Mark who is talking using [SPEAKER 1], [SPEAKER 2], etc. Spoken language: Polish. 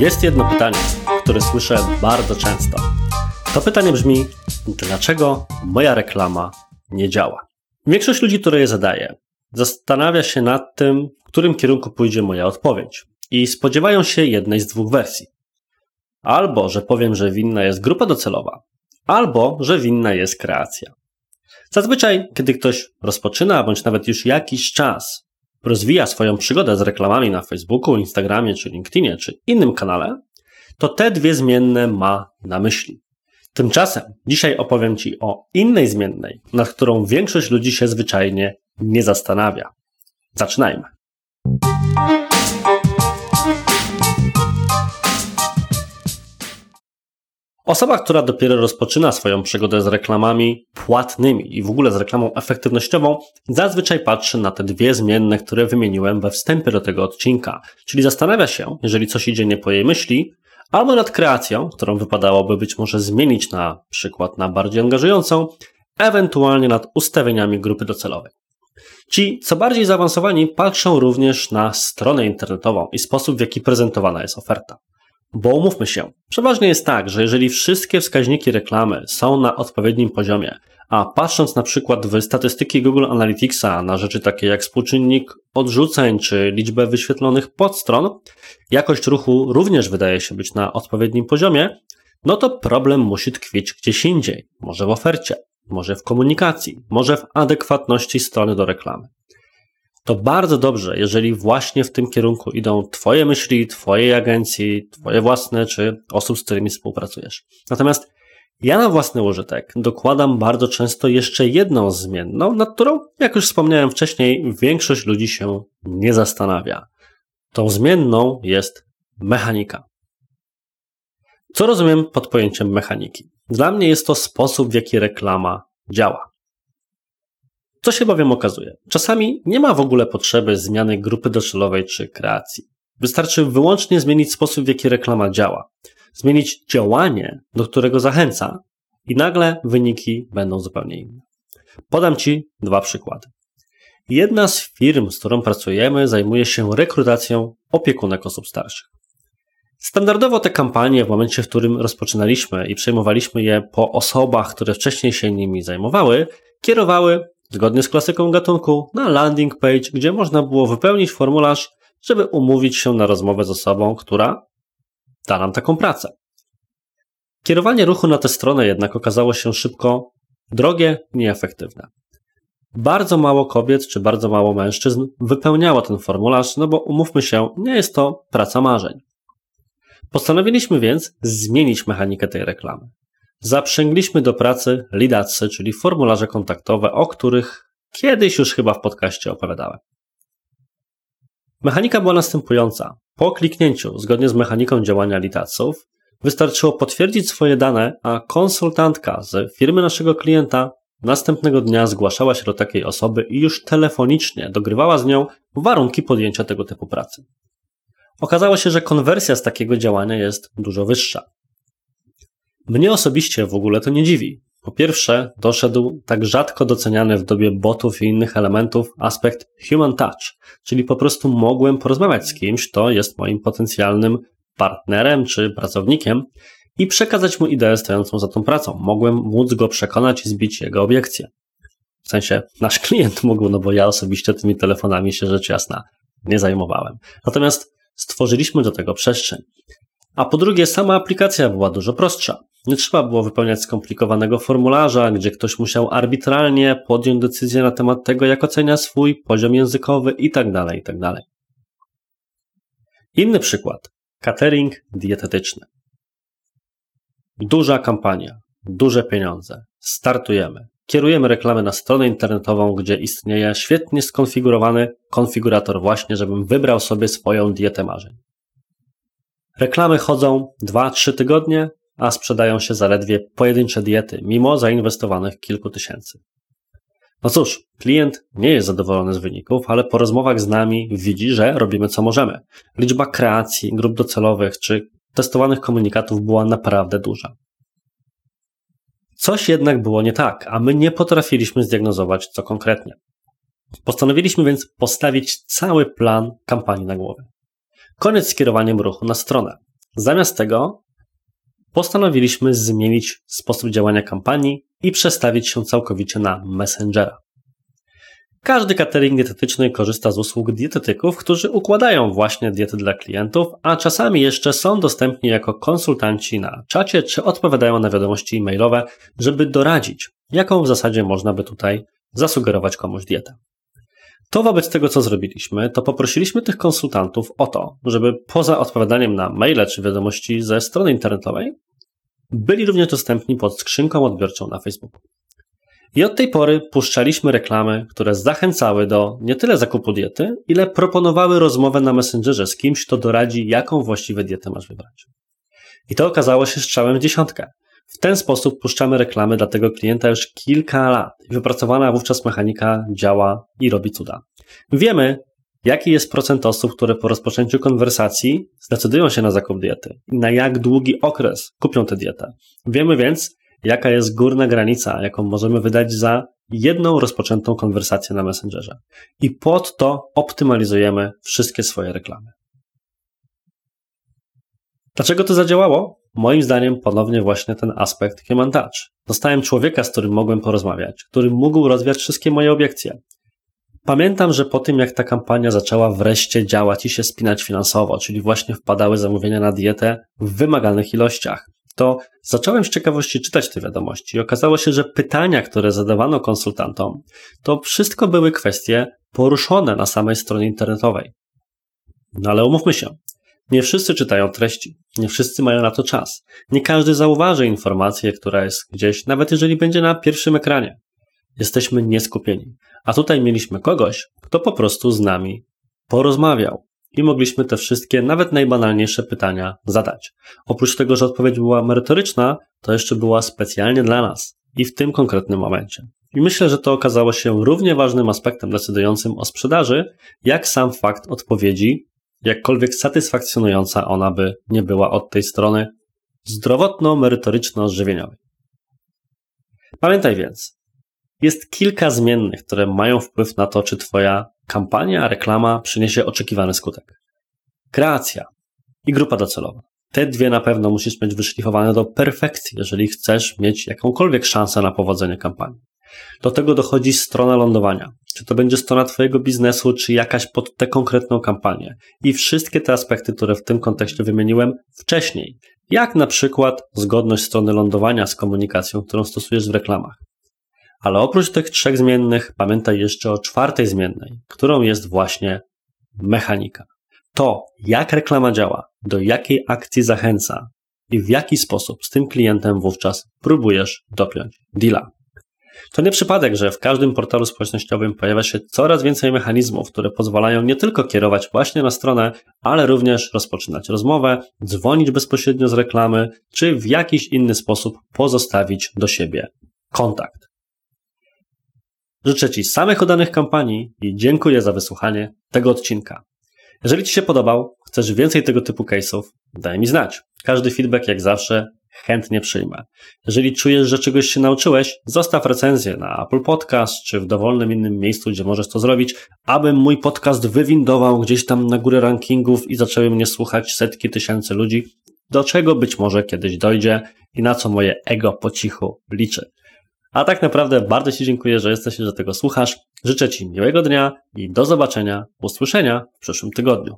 [SPEAKER 1] Jest jedno pytanie, które słyszę bardzo często. To pytanie brzmi: dlaczego moja reklama nie działa? Większość ludzi, które je zadaje, zastanawia się nad tym, w którym kierunku pójdzie moja odpowiedź i spodziewają się jednej z dwóch wersji. Albo, że powiem, że winna jest grupa docelowa, albo, że winna jest kreacja. Zazwyczaj, kiedy ktoś rozpoczyna, bądź nawet już jakiś czas rozwija swoją przygodę z reklamami na Facebooku, Instagramie, czy LinkedInie, czy innym kanale, to te dwie zmienne ma na myśli. Tymczasem dzisiaj opowiem Ci o innej zmiennej, nad którą większość ludzi się zwyczajnie nie zastanawia. Zaczynajmy. Osoba, która dopiero rozpoczyna swoją przygodę z reklamami płatnymi i w ogóle z reklamą efektywnościową, zazwyczaj patrzy na te dwie zmienne, które wymieniłem we wstępie do tego odcinka. Czyli zastanawia się, jeżeli coś idzie nie po jej myśli, albo nad kreacją, którą wypadałoby być może zmienić na przykład na bardziej angażującą, ewentualnie nad ustawieniami grupy docelowej. Ci, co bardziej zaawansowani, patrzą również na stronę internetową i sposób, w jaki prezentowana jest oferta. Bo umówmy się, przeważnie jest tak, że jeżeli wszystkie wskaźniki reklamy są na odpowiednim poziomie, a patrząc na przykład w statystyki Google Analyticsa na rzeczy takie jak współczynnik odrzuceń czy liczbę wyświetlonych podstron, jakość ruchu również wydaje się być na odpowiednim poziomie, no to problem musi tkwić gdzieś indziej. Może w ofercie, może w komunikacji, może w adekwatności strony do reklamy to bardzo dobrze, jeżeli właśnie w tym kierunku idą Twoje myśli, Twojej agencji, Twoje własne czy osób, z którymi współpracujesz. Natomiast ja na własny użytek dokładam bardzo często jeszcze jedną zmienną, nad którą, jak już wspomniałem wcześniej, większość ludzi się nie zastanawia. Tą zmienną jest mechanika. Co rozumiem pod pojęciem mechaniki? Dla mnie jest to sposób, w jaki reklama działa. Co się bowiem okazuje? Czasami nie ma w ogóle potrzeby zmiany grupy docelowej czy kreacji. Wystarczy wyłącznie zmienić sposób, w jaki reklama działa, zmienić działanie, do którego zachęca, i nagle wyniki będą zupełnie inne. Podam Ci dwa przykłady. Jedna z firm, z którą pracujemy, zajmuje się rekrutacją opiekunek osób starszych. Standardowo te kampanie, w momencie, w którym rozpoczynaliśmy i przejmowaliśmy je po osobach, które wcześniej się nimi zajmowały, kierowały zgodnie z klasyką gatunku, na landing page, gdzie można było wypełnić formularz, żeby umówić się na rozmowę z osobą, która da nam taką pracę. Kierowanie ruchu na tę stronę jednak okazało się szybko drogie, nieefektywne. Bardzo mało kobiet czy bardzo mało mężczyzn wypełniało ten formularz, no bo umówmy się, nie jest to praca marzeń. Postanowiliśmy więc zmienić mechanikę tej reklamy zaprzęgliśmy do pracy lidacy, czyli formularze kontaktowe, o których kiedyś już chyba w podcaście opowiadałem. Mechanika była następująca. Po kliknięciu, zgodnie z mechaniką działania lidaców, wystarczyło potwierdzić swoje dane, a konsultantka z firmy naszego klienta następnego dnia zgłaszała się do takiej osoby i już telefonicznie dogrywała z nią warunki podjęcia tego typu pracy. Okazało się, że konwersja z takiego działania jest dużo wyższa. Mnie osobiście w ogóle to nie dziwi. Po pierwsze, doszedł tak rzadko doceniany w dobie botów i innych elementów aspekt human touch, czyli po prostu mogłem porozmawiać z kimś, kto jest moim potencjalnym partnerem czy pracownikiem i przekazać mu ideę stojącą za tą pracą. Mogłem móc go przekonać i zbić jego obiekcje. W sensie nasz klient mógł, no bo ja osobiście tymi telefonami się rzecz jasna nie zajmowałem. Natomiast stworzyliśmy do tego przestrzeń. A po drugie, sama aplikacja była dużo prostsza. Nie trzeba było wypełniać skomplikowanego formularza, gdzie ktoś musiał arbitralnie podjąć decyzję na temat tego, jak ocenia swój poziom językowy itd. Tak itd. Tak Inny przykład. Catering dietetyczny. Duża kampania, duże pieniądze. Startujemy. Kierujemy reklamy na stronę internetową, gdzie istnieje świetnie skonfigurowany konfigurator właśnie, żebym wybrał sobie swoją dietę marzeń. Reklamy chodzą 2-3 tygodnie, a sprzedają się zaledwie pojedyncze diety, mimo zainwestowanych kilku tysięcy. No cóż, klient nie jest zadowolony z wyników, ale po rozmowach z nami widzi, że robimy co możemy. Liczba kreacji, grup docelowych czy testowanych komunikatów była naprawdę duża. Coś jednak było nie tak, a my nie potrafiliśmy zdiagnozować, co konkretnie. Postanowiliśmy więc postawić cały plan kampanii na głowę. Koniec z kierowaniem ruchu na stronę. Zamiast tego postanowiliśmy zmienić sposób działania kampanii i przestawić się całkowicie na Messengera. Każdy catering dietetyczny korzysta z usług dietetyków, którzy układają właśnie diety dla klientów, a czasami jeszcze są dostępni jako konsultanci na czacie czy odpowiadają na wiadomości e-mailowe, żeby doradzić, jaką w zasadzie można by tutaj zasugerować komuś dietę. To wobec tego, co zrobiliśmy, to poprosiliśmy tych konsultantów o to, żeby poza odpowiadaniem na maile czy wiadomości ze strony internetowej, byli również dostępni pod skrzynką odbiorczą na Facebooku. I od tej pory puszczaliśmy reklamy, które zachęcały do nie tyle zakupu diety, ile proponowały rozmowę na Messengerze z kimś, kto doradzi, jaką właściwie dietę masz wybrać. I to okazało się strzałem w dziesiątkę. W ten sposób puszczamy reklamy dla tego klienta już kilka lat. Wypracowana wówczas mechanika działa i robi cuda. Wiemy, jaki jest procent osób, które po rozpoczęciu konwersacji zdecydują się na zakup diety i na jak długi okres kupią tę dietę. Wiemy więc, jaka jest górna granica, jaką możemy wydać za jedną rozpoczętą konwersację na Messengerze. I pod to optymalizujemy wszystkie swoje reklamy. Dlaczego to zadziałało? Moim zdaniem ponownie właśnie ten aspekt human touch. Dostałem człowieka, z którym mogłem porozmawiać, który mógł rozwiać wszystkie moje obiekcje. Pamiętam, że po tym jak ta kampania zaczęła wreszcie działać i się spinać finansowo, czyli właśnie wpadały zamówienia na dietę w wymagalnych ilościach, to zacząłem z ciekawości czytać te wiadomości i okazało się, że pytania, które zadawano konsultantom, to wszystko były kwestie poruszone na samej stronie internetowej. No ale umówmy się, nie wszyscy czytają treści, nie wszyscy mają na to czas. Nie każdy zauważy informację, która jest gdzieś, nawet jeżeli będzie na pierwszym ekranie. Jesteśmy nieskupieni. A tutaj mieliśmy kogoś, kto po prostu z nami porozmawiał i mogliśmy te wszystkie, nawet najbanalniejsze pytania zadać. Oprócz tego, że odpowiedź była merytoryczna, to jeszcze była specjalnie dla nas i w tym konkretnym momencie. I myślę, że to okazało się równie ważnym aspektem decydującym o sprzedaży, jak sam fakt odpowiedzi, jakkolwiek satysfakcjonująca ona by nie była od tej strony zdrowotno-merytoryczno-żywieniowej. Pamiętaj więc, jest kilka zmiennych, które mają wpływ na to, czy Twoja kampania, reklama przyniesie oczekiwany skutek. Kreacja i grupa docelowa. Te dwie na pewno musisz mieć wyszlifowane do perfekcji, jeżeli chcesz mieć jakąkolwiek szansę na powodzenie kampanii. Do tego dochodzi strona lądowania. Czy to będzie strona Twojego biznesu, czy jakaś pod tę konkretną kampanię. I wszystkie te aspekty, które w tym kontekście wymieniłem wcześniej. Jak na przykład zgodność strony lądowania z komunikacją, którą stosujesz w reklamach. Ale oprócz tych trzech zmiennych, pamiętaj jeszcze o czwartej zmiennej, którą jest właśnie mechanika. To, jak reklama działa, do jakiej akcji zachęca i w jaki sposób z tym klientem wówczas próbujesz dopiąć deala. To nie przypadek, że w każdym portalu społecznościowym pojawia się coraz więcej mechanizmów, które pozwalają nie tylko kierować właśnie na stronę, ale również rozpoczynać rozmowę, dzwonić bezpośrednio z reklamy, czy w jakiś inny sposób pozostawić do siebie kontakt. Życzę Ci samych udanych kampanii i dziękuję za wysłuchanie tego odcinka. Jeżeli Ci się podobał, chcesz więcej tego typu case'ów, daj mi znać. Każdy feedback, jak zawsze, chętnie przyjmę. Jeżeli czujesz, że czegoś się nauczyłeś, zostaw recenzję na Apple Podcast czy w dowolnym innym miejscu, gdzie możesz to zrobić, aby mój podcast wywindował gdzieś tam na górę rankingów i zaczęły mnie słuchać setki tysięcy ludzi, do czego być może kiedyś dojdzie i na co moje ego po cichu liczy. A tak naprawdę bardzo Ci dziękuję, że jesteś i że tego słuchasz. Życzę Ci miłego dnia i do zobaczenia, usłyszenia w przyszłym tygodniu.